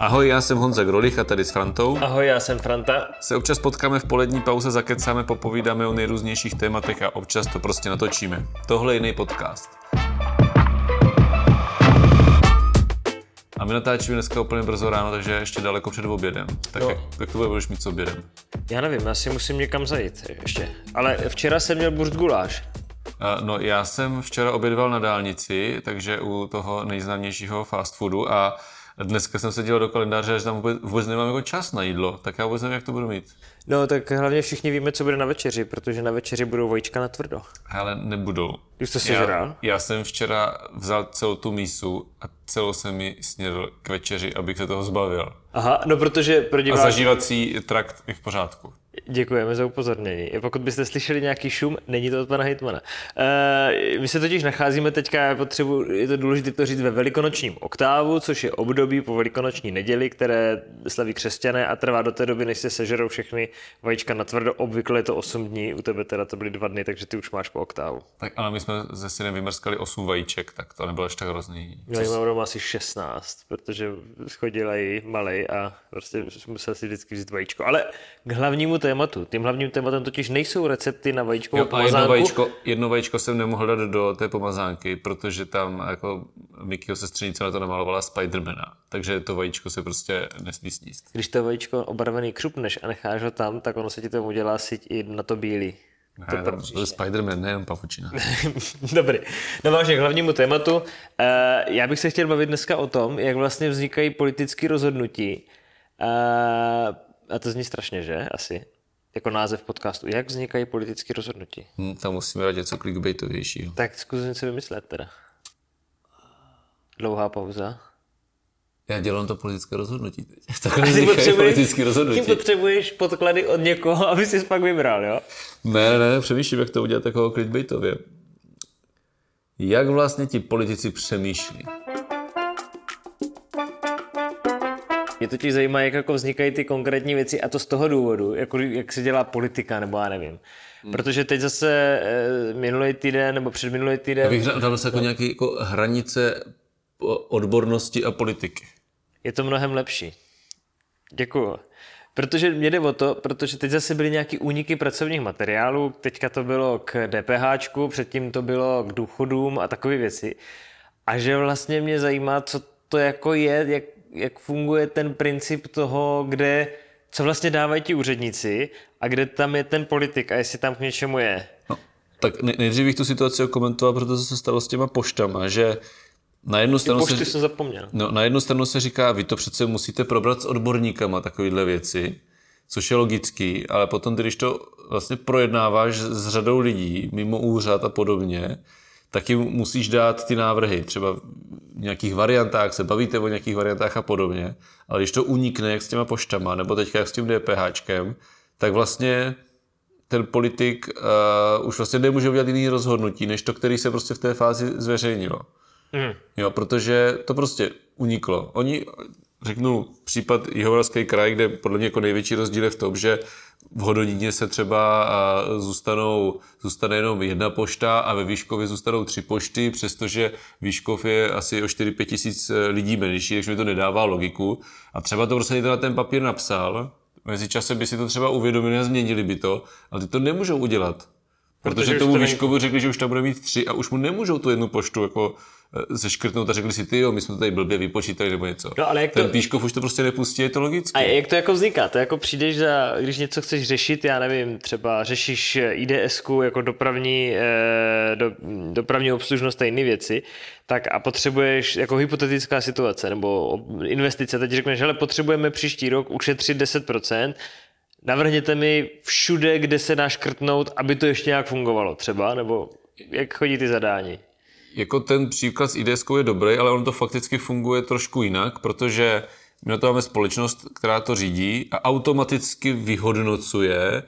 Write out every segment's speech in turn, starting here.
Ahoj, já jsem Honza Grolich a tady s Frantou. Ahoj, já jsem Franta. Se občas potkáme v polední pauze, zakecáme, popovídáme o nejrůznějších tématech a občas to prostě natočíme. Tohle je jiný podcast. A my natáčíme dneska úplně brzo ráno, takže ještě daleko před obědem. Tak No. jak, jak to budeš mít s obědem? Já nevím, já si musím někam zajít ještě. Ale včera jsem měl burst guláš. No, já jsem včera obědval na dálnici, takže u toho nejznámějšího fast foodu a dneska jsem se díval do kalendáře, že tam vůbec, vůbec nemám jako čas na jídlo, tak já vůbec nevím, jak to budu mít. No tak hlavně všichni víme, co bude na večeři, protože na večeři budou vajíčka na tvrdo. Ale nebudou. Už to já, sežral? já jsem včera vzal celou tu mísu a celou jsem ji snědl k večeři, abych se toho zbavil. Aha, no protože pro A diváky... zažívací trakt je v pořádku. Děkujeme za upozornění. Pokud byste slyšeli nějaký šum, není to od pana Hitmana. Uh, my se totiž nacházíme teďka, já potřebuji, je to důležité to říct, ve velikonočním oktávu, což je období po velikonoční neděli, které slaví křesťané a trvá do té doby, než se sežerou všechny vajíčka na tvrdo. Obvykle je to 8 dní, u tebe teda to byly 2 dny, takže ty už máš po oktávu. Tak ale my jsme ze synem vymrskali 8 vajíček, tak to nebylo až tak hrozný. Já jich mám asi 16, protože chodila i malej a prostě musel si vždycky vzít vajíčko. Ale k hlavnímu tématu. Tím hlavním tématem totiž nejsou recepty na vajíčkovou Jo, a jedno pomazánku. vajíčko, jedno vajíčko jsem nemohl dát do té pomazánky, protože tam jako Mickeyho sestřenice na to namalovala Spidermana. Takže to vajíčko se prostě nesmí sníst. Když to vajíčko obarvený křupneš a necháš ho tam, tak ono se ti to udělá síť i na to bílý. To Ne, to byl Spiderman, nejenom pavučina. Dobrý. No vážně k hlavnímu tématu. Eh, Já bych se chtěl bavit dneska o tom, jak vlastně vznikají politické rozhodnutí. Eh, A to zní strašně, že? Asi. Jako název podcastu. Jak vznikají politické rozhodnutí? Hm, tam musíme dát něco clickbaitovějšího. Tak zkus něco vymyslet teda. Dlouhá pauza. Já dělám to politické rozhodnutí teď. Takhle Ty vznikají politické rozhodnutí. potřebuješ podklady od někoho, aby si pak vybral, jo? Ne, ne, přemýšlím, jak to udělat takového clickbaitově. Jak vlastně ti politici přemýšlí? Mě totiž zajímá, jak jako vznikají ty konkrétní věci a to z toho důvodu, jako jak se dělá politika, nebo já nevím. Hmm. Protože teď zase e, minulý týden nebo předminulý týden Já bych dal se jako nějaké jako hranice odbornosti a politiky. je to mnohem lepší. Děkuju. Protože mě jde o to, protože teď zase byly nějaký úniky pracovních materiálů, teďka to bylo k DPHčku, předtím to bylo k důchodům a takové věci. A že vlastně mě zajímá, co to jako je, jak, jak funguje ten princip toho, kde, co vlastně dávají ti úředníci a kde tam je ten politik a jestli tam k něčemu je. No, tak ne- nejdřív bych tu situaci komentoval, protože se stalo s těma poštama, že na jednu stranu se, jsem zapomněl. no, na jednu stranu se říká, vy to přece musíte probrat s odborníkama takovéhle věci, což je logický, ale potom, když to vlastně projednáváš s řadou lidí, mimo úřad a podobně, tak jim musíš dát ty návrhy, třeba v nějakých variantách, se bavíte o nějakých variantách a podobně, ale když to unikne, jak s těma poštama, nebo teďka jak s tím DPHčkem, tak vlastně ten politik uh, už vlastně nemůže udělat jiný rozhodnutí, než to, který se prostě v té fázi zveřejnilo. Mm. Jo, protože to prostě uniklo. Oni, řeknu případ Jihomoravský kraj, kde podle mě jako největší rozdíl je v tom, že v Hodoníně se třeba zůstanou, zůstane jenom jedna pošta a ve Výškově zůstanou tři pošty, přestože Výškov je asi o 4-5 tisíc eh, lidí menší, takže mi to nedává logiku. A třeba to prostě někdo na ten papír napsal, mezi časem by si to třeba uvědomili a změnili by to, ale ty to nemůžou udělat. Protože, Protože tomu to Výškovu řekli, že už tam bude mít tři a už mu nemůžou tu jednu poštu jako eh, zeškrtnout a řekli si, ty jo, my jsme to tady blbě vypočítali nebo něco. No, ale jak Ten to- Píškov už to prostě nepustí, je to logické. A jak to jako vzniká? To jako přijdeš za, když něco chceš řešit, já nevím, třeba řešíš ids jako dopravní, eh, do, dopravní obslužnost a jiné věci, tak a potřebuješ jako hypotetická situace nebo investice, teď řekneš, hele, potřebujeme příští rok ušetřit 10%, navrhněte mi všude, kde se dá škrtnout, aby to ještě nějak fungovalo třeba, nebo jak chodí ty zadání? Jako ten příklad s IDS je dobrý, ale on to fakticky funguje trošku jinak, protože my na to máme společnost, která to řídí a automaticky vyhodnocuje,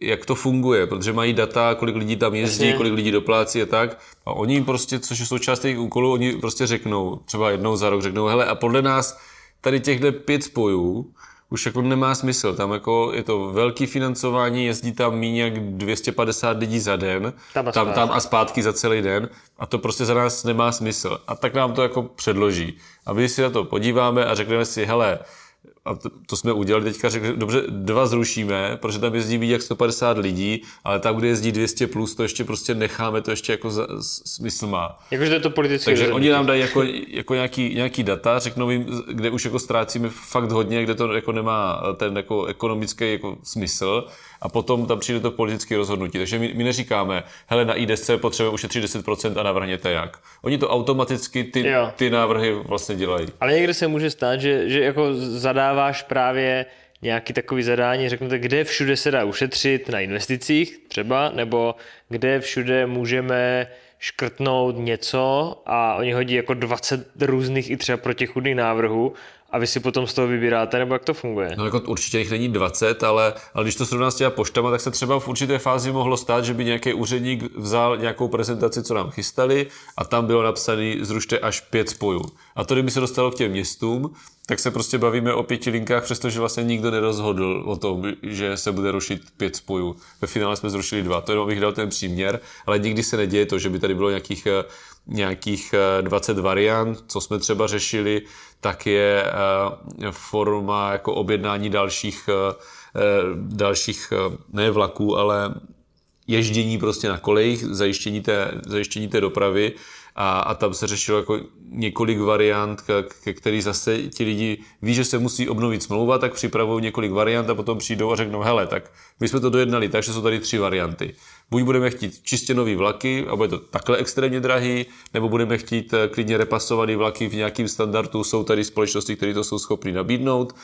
jak to funguje, protože mají data, kolik lidí tam jezdí, Jasně. kolik lidí doplácí a tak. A oni jim prostě, což je součást jejich úkolů, oni prostě řeknou, třeba jednou za rok řeknou, hele, a podle nás tady těchto pět spojů už jako nemá smysl. Tam jako je to velký financování, jezdí tam méně jak 250 lidí za den, Tam a tam, tam a zpátky za celý den a to prostě za nás nemá smysl. A tak nám to jako předloží. A my si na to podíváme a řekneme si, hele, a to, to jsme udělali teďka, řekli, dobře, dva zrušíme, protože tam jezdí víc jak 150 lidí, ale tam, kde jezdí 200 plus, to ještě prostě necháme, to ještě jako za, smysl má. Jakože to je to politické Takže rozhodnutí. oni nám dají jako, jako nějaký, nějaký data, řeknou jim, kde už jako ztrácíme fakt hodně, kde to jako nemá ten jako ekonomický jako smysl a potom tam přijde to politické rozhodnutí. Takže my, my neříkáme, hele, na IDSC potřebujeme ušetřit 10% a navrhněte jak. Oni to automaticky ty, Jo. ty návrhy vlastně dělají. Ale někdy se může stát, že, že jako zadáváš právě nějaký takový zadání, řeknete, kde všude se dá ušetřit na investicích třeba, nebo kde všude můžeme škrtnout něco a oni hodí jako 20 různých i třeba protichudných návrhů a vy si potom z toho vybíráte, nebo jak to funguje? No jako určitě jich není 20, ale, ale když to srovná s těma poštama, tak se třeba v určité fázi mohlo stát, že by nějaký úředník vzal nějakou prezentaci, co nám chystali a tam bylo napsané zrušte až pět spojů. A to, kdyby se dostalo k těm městům, tak se prostě bavíme o pěti linkách, přestože vlastně nikdo nerozhodl o tom, že se bude rušit pět spojů. Ve finále jsme zrušili dva, to jenom bych dal ten příměr, ale nikdy se neděje to, že by tady bylo nějakých, eh, nějakých eh, 20 variant, co jsme třeba řešili, tak je eh, forma jako objednání dalších, eh, eh, dalších eh, ne vlaků, ale ježdění prostě na kolejích, zajištění té, zajištění té dopravy a, a tam se řešilo jako několik variant, ke který zase ti lidi ví, že se musí obnovit smlouva, tak připravují několik variant a potom přijdou a řeknou, hele, tak my jsme to dojednali, takže jsou tady tři varianty. Buď budeme chtít čistě nový vlaky a bude to takhle extrémně drahý, nebo budeme chtít eh, klidně repasovaný vlaky v nějakým standardu, jsou tady společnosti, které to jsou schopny nabídnout,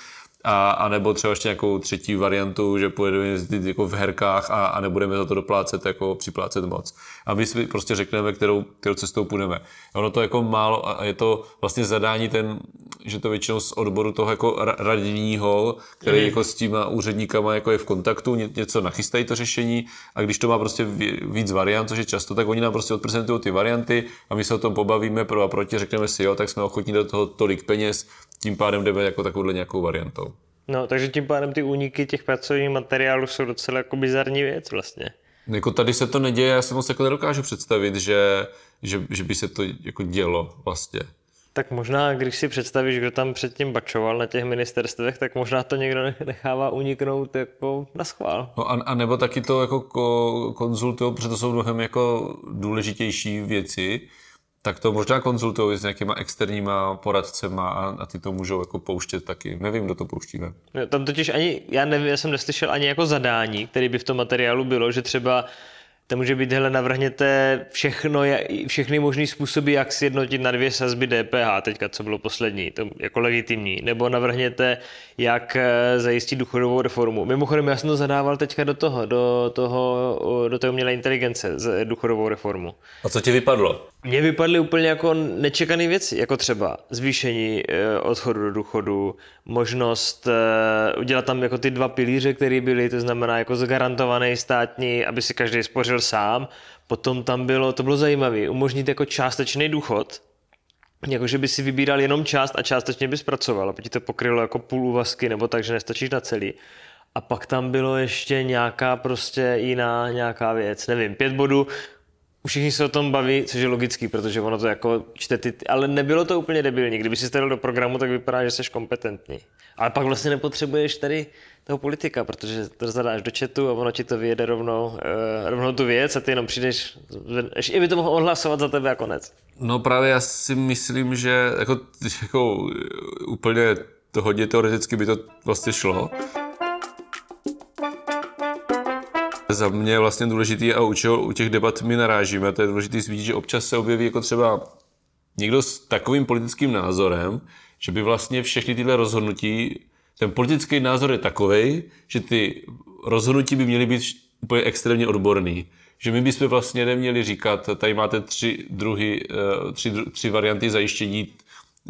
a, a nebo třeba ještě nějakou třetí variantu, že pojedeme jezdit jako v herkách a, a nebudeme za to doplácet, jako připlácet moc. A my si prostě řekneme, kterou, kterou cestou půjdeme. Ono to jako málo, a je to vlastně zadání ten, že to většinou z odboru toho jako ra- radního, který mm. jako s těma úředníkama jako je v kontaktu, ně, něco nachystají to řešení a když to má prostě ví- víc variant, což je často, tak oni nám prostě odprezentují ty varianty a my se o tom pobavíme pro a proti, řekneme si, jo, tak jsme ochotní do toho tolik peněz, tím pádem jdeme jako takovouhle nějakou variantou. No, takže tím pádem ty úniky těch pracovních materiálů jsou docela jako bizarní věc vlastně. Jako tady se to neděje, já si moc jako nedokážu představit, že, že, že by se to jako dělo vlastně. Tak možná, když si představíš, kdo tam předtím bačoval na těch ministerstvech, tak možná to někdo nechává uniknout jako na schvál. No a, a nebo taky to jako ko, konzultují, protože to jsou mnohem jako důležitější věci, tak to možná konzultují s nějakýma externíma poradcema a, a ty to můžou jako pouštět taky. Nevím, kdo to pouští, ne? No, Tam totiž ani, já nevím, já jsem neslyšel ani jako zadání, který by v tom materiálu bylo, že třeba to může být, hele, navrhněte všechno, všechny možný způsoby, jak sjednotit na dvě sazby DPH, teďka co bylo poslední, to jako legitimní, nebo navrhněte, jak eh, zajistit důchodovou reformu. Mimochodem, já jsem to zadával teďka do toho, do toho, o, do té umělé inteligence, z důchodovou reformu. A co ti vypadlo? Mně vypadly úplně jako nečekané věci, jako třeba zvýšení eh, odchodu do důchodu, možnost eh, udělat tam jako ty dva pilíře, které byly, to znamená jako zagarantovaný státní, aby si každý spořil sám. Potom tam bylo, to bylo zajímavé, umožnit jako částečný důchod, jako že by si vybíral jenom část a částečně by zpracoval, aby ti to pokrylo jako půl úvazky nebo tak, že nestačíš na celý. A pak tam bylo ještě nějaká prostě jiná nějaká věc, nevím, pět bodů, Všichni se o tom baví, což je logický, protože ono to jako čte ty, ale nebylo to úplně debilní. Kdyby si dal do programu, tak vypadá, že jsi kompetentní. Ale pak vlastně nepotřebuješ tady toho politika, protože to zadáš do chatu a ono ti to vyjede rovnou, uh, rovnou tu věc a ty jenom přijdeš, i by to mohl odhlasovat za tebe a konec. No právě já si myslím, že jako, jako úplně to hodně teoreticky by to vlastně šlo. Za mě vlastně důležitý a u, čeho, u těch debat my narážíme, to je důležité vidět, že občas se objeví jako třeba někdo s takovým politickým názorem, že by vlastně všechny tyhle rozhodnutí, ten politický názor je takový, že ty rozhodnutí by měly být úplně extrémně odborný. Že my bychom vlastně neměli říkat, tady máte tři, druhy, eh, tři, tři varianty zajištění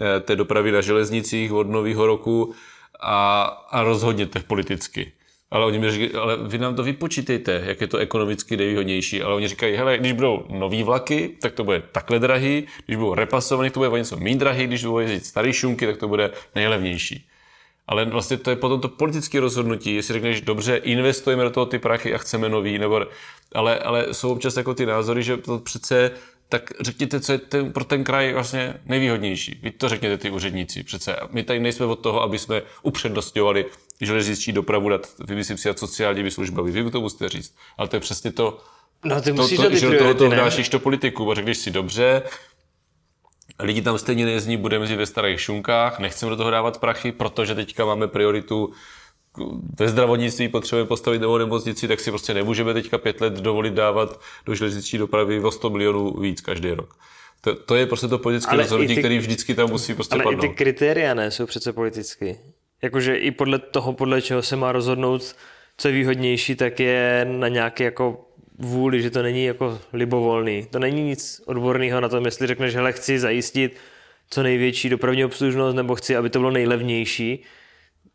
eh, té dopravy na železnicích od nového roku a, a rozhodněte politicky. Ale oni mi říkají, ale vy nám to vypočítejte, jak je to ekonomicky nejvýhodnější. Ale oni říkají, hele, když budou nový vlaky, tak to bude takhle drahý, když budou repasovaný, to bude o něco méně drahý, když budou jezdit starý šunky, tak to bude nejlevnější. Ale vlastně to je potom to politické rozhodnutí, jestli řekneš, dobře, investujeme do toho ty prachy a chceme nový, nebo, ale, ale jsou občas jako ty názory, že to přece tak řekněte, co je ten, pro ten kraj vlastně nejvýhodnější. Vy to řekněte ty úředníci přece. My tady nejsme od toho, aby jsme upřednostňovali železniční dopravu, dát, vymyslím si, sociální služby. Vy to musíte říct. Ale to je přesně to, No ty to, musíš to, ty že do toho to vnášíš to politiku a řekneš si dobře, lidi tam stejně nejezdí, budeme jezdit ve starých šunkách, nechceme do toho dávat prachy, protože teďka máme prioritu ve zdravotnictví potřebujeme postavit novou nemocnici, tak si prostě nemůžeme teďka pět let dovolit dávat do železniční dopravy o 100 milionů víc každý rok. To, to je prostě to politické Ale i rozhodnutí, který vždycky tam musí prostě Ale i padnout. ty kritéria ne, jsou přece politicky. Jakože i podle toho, podle čeho se má rozhodnout, co je výhodnější, tak je na nějaké jako vůli, že to není jako libovolný. To není nic odborného na tom, jestli řekneš, hele, chci zajistit co největší dopravní obslužnost, nebo chci, aby to bylo nejlevnější,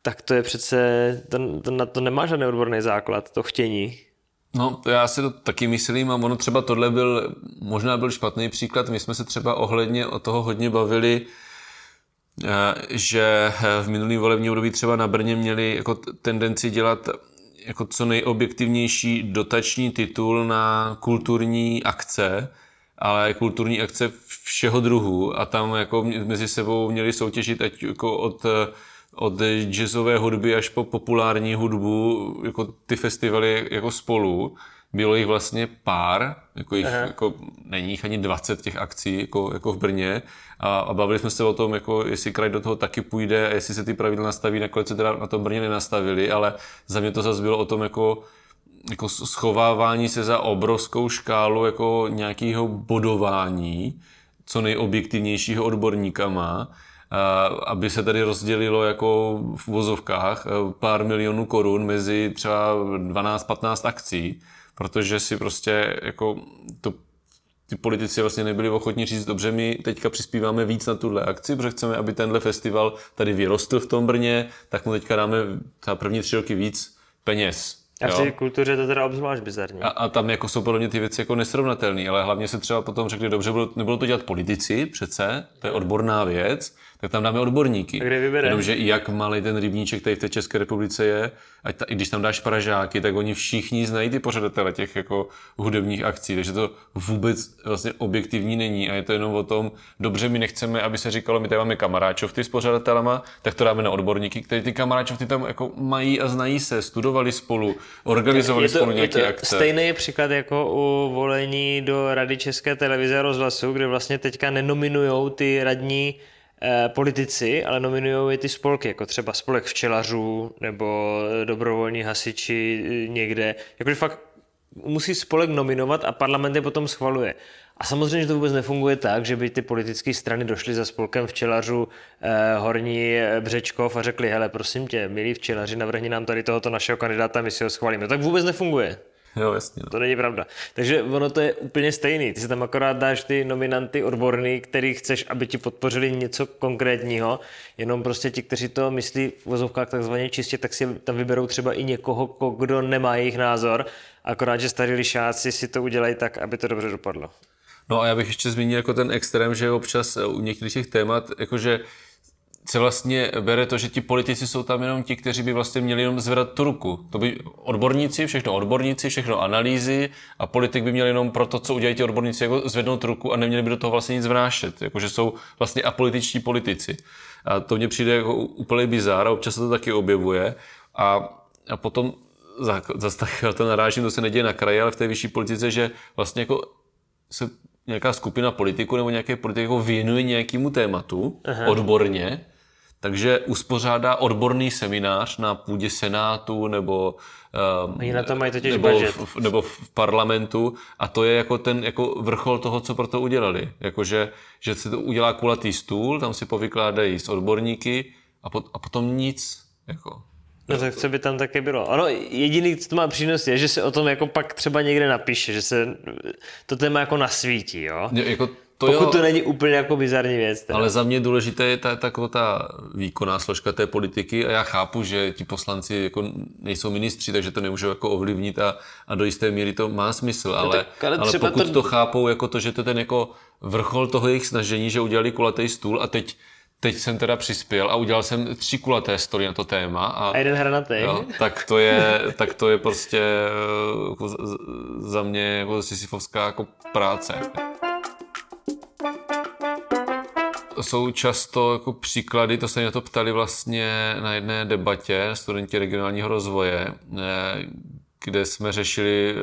tak to je přece, to, to, na to nemá žádný odborný základ, to chtění. No, já si to taky myslím a ono třeba tohle byl, možná byl špatný příklad. My jsme se třeba ohledně o toho hodně bavili, eh, že v minulý volební období třeba na Brně měli jako tendenci dělat jako co nejobjektivnější dotační titul na kulturní akce, ale kulturní akce všeho druhu a tam jako mezi sebou měli soutěžit ať jako od, eh, od jazzové hudby až po populární hudbu, jako ty festivaly jako spolu. Bylo jich vlastně pár, jako, jich, jako není jich ani 20 těch akcí, jako, jako v Brně. A, a bavili jsme se o tom, jako jestli kraj do toho taky půjde a jestli se ty pravidla nastaví, nakonec se teda na tom Brně nenastavili, ale za mě to zase bylo o tom, jako jako schovávání se za obrovskou škálu jako nějakého bodování, co nejobjektivnějšího odborníkama, a aby se tady rozdělilo jako v vozovkách pár milionů korun mezi třeba 12-15 akcí, protože si prostě jako to ty politici vlastně nebyli ochotní říct, dobře, my teďka přispíváme víc na tuhle akci, protože chceme, aby tenhle festival tady vyrostl v tom Brně, tak mu teďka dáme třeba první tři roky víc peněz. A v té kultuře to teda obzvlášť bizarní. A, a tam jako jsou podle mě ty věci jako nesrovnatelné, ale hlavně se třeba potom řekli, dobře, bylo, nebylo to dělat politici přece, to je odborná věc, tak tam dáme odborníky. A kde vybere? Jenomže jak malý ten rybníček tady v té České republice je, ať ta, i když tam dáš Pražáky, tak oni všichni znají ty pořadatele těch jako hudebních akcí, takže to vůbec vlastně objektivní není a je to jenom o tom, dobře, my nechceme, aby se říkalo, my tady máme kamaráčovty s pořadatelama, tak to dáme na odborníky, kteří ty kamaráčovty tam jako mají a znají se, studovali spolu, organizovali je to, spolu je nějaké akce. stejný příklad jako u volení do Rady České televize a rozhlasu, kde vlastně teďka nenominují ty radní eh, politici, ale nominují je ty spolky, jako třeba spolek včelařů nebo dobrovolní hasiči eh, někde. Jakože fakt musí spolek nominovat a parlament je potom schvaluje. A samozřejmě, že to vůbec nefunguje tak, že by ty politické strany došly za spolkem včelařů eh, Horní eh, Břečkov a řekli, hele, prosím tě, milí včelaři, navrhni nám tady tohoto našeho kandidáta, my si ho schválíme. Tak vůbec nefunguje. Jo, jasně. No. To není pravda. Takže ono to je úplně stejný. Ty si tam akorát dáš ty nominanty odborný, který chceš, aby ti podpořili něco konkrétního, jenom prostě ti, kteří to myslí v vozovkách takzvaně čistě, tak si tam vyberou třeba i někoho, ko- kdo nemá jejich názor, akorát, že starí lišáci si to udělají tak, aby to dobře dopadlo. No a já bych ještě zmínil jako ten extrém, že občas u některých těch témat, jakože se vlastně bere to, že ti politici jsou tam jenom ti, kteří by vlastně měli jenom zvedat tu ruku. To by odborníci, všechno odborníci, všechno analýzy a politik by měl jenom pro to, co udělají ti odborníci, jako zvednout ruku a neměli by do toho vlastně nic vnášet. Jakože jsou vlastně apolitičtí politici. A to mně přijde jako úplně bizár a občas se to taky objevuje. A, a potom za- zase tak to narážím, to se neděje na kraji, ale v té vyšší politice, že vlastně jako se nějaká skupina politiků nebo nějaký politik jako věnuje nějakému tématu Aha. odborně, takže uspořádá odborný seminář na půdě senátu nebo, um, Oni na to mají totiž nebo, budget. v, nebo v parlamentu a to je jako ten jako vrchol toho, co pro to udělali. Jakože, že se to udělá kulatý stůl, tam si povykládají s odborníky a, pot, a potom nic. Jako. No tak co by tam také bylo? Ono jediný, co to má přínos, je, že se o tom jako pak třeba někde napíše, že se to téma jako nasvítí, jo? Je- Jako to Pokud jo, to není úplně jako bizarní věc. Teda. Ale za mě důležité je ta, ta, ta, výkonná složka té politiky a já chápu, že ti poslanci jako nejsou ministři, takže to nemůžou jako ovlivnit a, a do jisté míry to má smysl, ale, No tak, ale ale pokud to- to... to chápou jako to, že to je ten jako vrchol toho jejich snažení, že udělali kulatý stůl a teď teď jsem teda přispěl a udělal jsem tři kulaté story na to téma. A, a jeden hranatý. Jo, tak, to je, tak to je prostě jako za mě jako sisyfovská jako práce. Jsou často jako příklady, to se mě to ptali vlastně na jedné debatě studenti regionálního rozvoje, eh, kde jsme řešili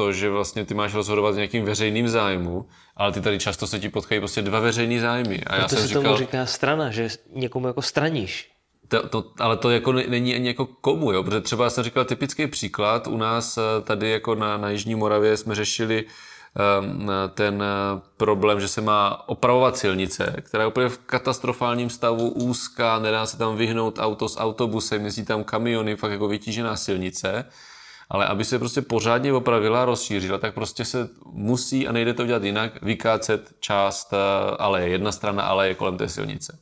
to, že vlastně ty máš rozhodovat s nějakým veřejným zájmu, ale ty tady často se ti potkají prostě dva veřejný zájmy. A já to jsem se říkal, tomu říká strana, že někomu jako straníš. To, to, ale to jako není ani jako komu, jo? protože třeba jsem říkal typický příklad, u nás eh, tady jako na, na Jižní Moravě jsme řešili um, ten eh, problém, že se má opravovat silnice, která je úplně v katastrofálním stavu, úzká, nedá se tam vyhnout auto s autobusem, jezdí tam kamiony, fakt jako vytížená silnice ale aby se prostě pořádně opravila, rozšířila, tak prostě se musí a nejde to dělat jinak, vykácet část eh, aleje, jedna strana aleje kolem té silnice.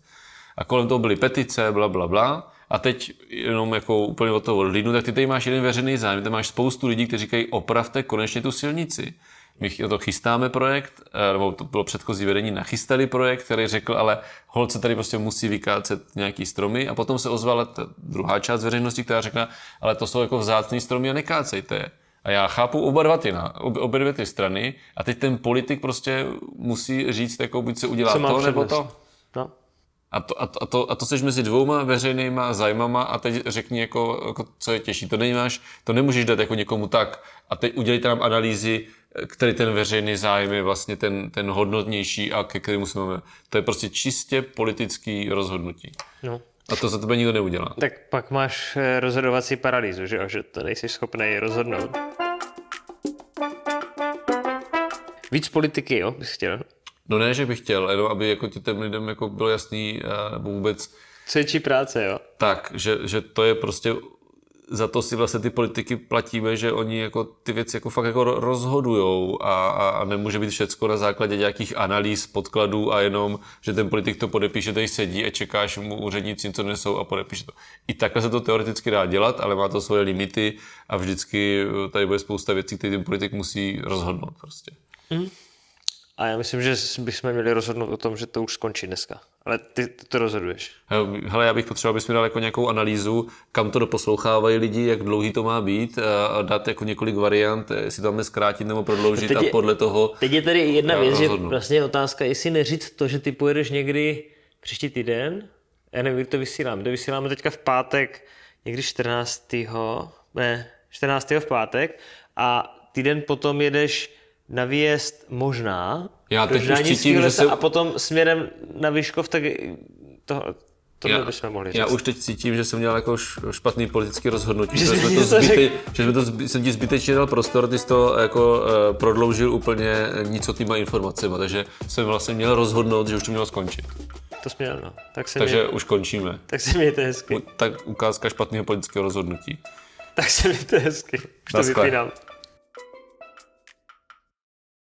A kolem toho byly petice, bla, bla, bla. A teď jenom jako úplně od toho odhlídnu, tak ty tady máš jeden veřejný zájem, ty máš spoustu lidí, kteří říkají, opravte konečně tu silnici. My to chystáme projekt, eh, nebo to bylo předchozí vedení, nachystali projekt, který řekl, ale holce tady prostě musí vykácet nějaký stromy a potom se ozvala ta druhá část veřejnosti, která řekla, ale to jsou jako vzácný stromy a nekácejte je. A já chápu oba dva ty, obě dvě ty strany a teď ten politik prostě musí říct, jako buď se udělá Co to, nebo to. No. A to, a, to, a, to, a to seš mezi dvouma veřejnýma zájmama a teď řekni, jako, jako, co je těžší. To nemáš, to nemůžeš dát jako někomu tak a teď udělejte nám analýzy, který ten veřejný zájem je vlastně ten, ten hodnotnější a ke kterému jsme. To je prostě čistě politický rozhodnutí. No. A to za tebe nikdo neudělá. Tak pak máš eh, rozhodovací paralýzu, že, že to nejsi schopný rozhodnout. Víc politiky, jo, bys chtěl? No ne, že bych chtěl, jenom aby jako těm lidem jako bylo jasný, eh, nebo vůbec... Co je práce, jo? Tak, že, že to je prostě za to si vlastně ty politiky platíme, že oni jako ty věci jako fakt jako rozhodujou a, a, a nemůže být všecko na základě nějakých analýz, podkladů a jenom, že ten politik to podepíše, tady sedí a čekáš mu úředníci, co nesou a podepíše to. I takhle se to teoreticky dá dělat, ale má to svoje limity a vždycky tady bude spousta věcí, které ten politik musí rozhodnout prostě. Mm. A já myslím, že bychom měli rozhodnout o tom, že to už skončí dneska. Ale ty, ty to rozhoduješ. Hele, já bych potřeboval, abys mi dal jako nějakou analýzu, kam to doposlouchávají lidi, jak dlouhý to má být a dát jako několik variant, jestli to máme zkrátit nebo prodloužit a podle toho... Teď je tady jedna věc, rozhodnu. že vlastně je otázka, jestli neříct to, že ty pojedeš někdy příští týden, já nevím, kdy to vysíláme, to vysíláme teďka v pátek, někdy 14. ne, 14. v pátek a týden potom jedeš na výjezd možná, já teď už cítím, že se... a potom směrem na Výškov, tak to, to já, bychom mohli říct. Já už teď cítím, že jsem měl jako špatný politický rozhodnutí, že, že, jsme to zbyte, že jsme to, jsem ti zbytečně dal prostor, ty jsi to jako uh, prodloužil úplně nicotýma informacemi, takže jsem vlastně měl rozhodnout, že už to mělo skončit. To směl, no. Tak se takže mě... už končíme. Tak se mějte hezky. Tak ukázka špatného politického rozhodnutí. Tak se mějte hezky. Už to vypínám.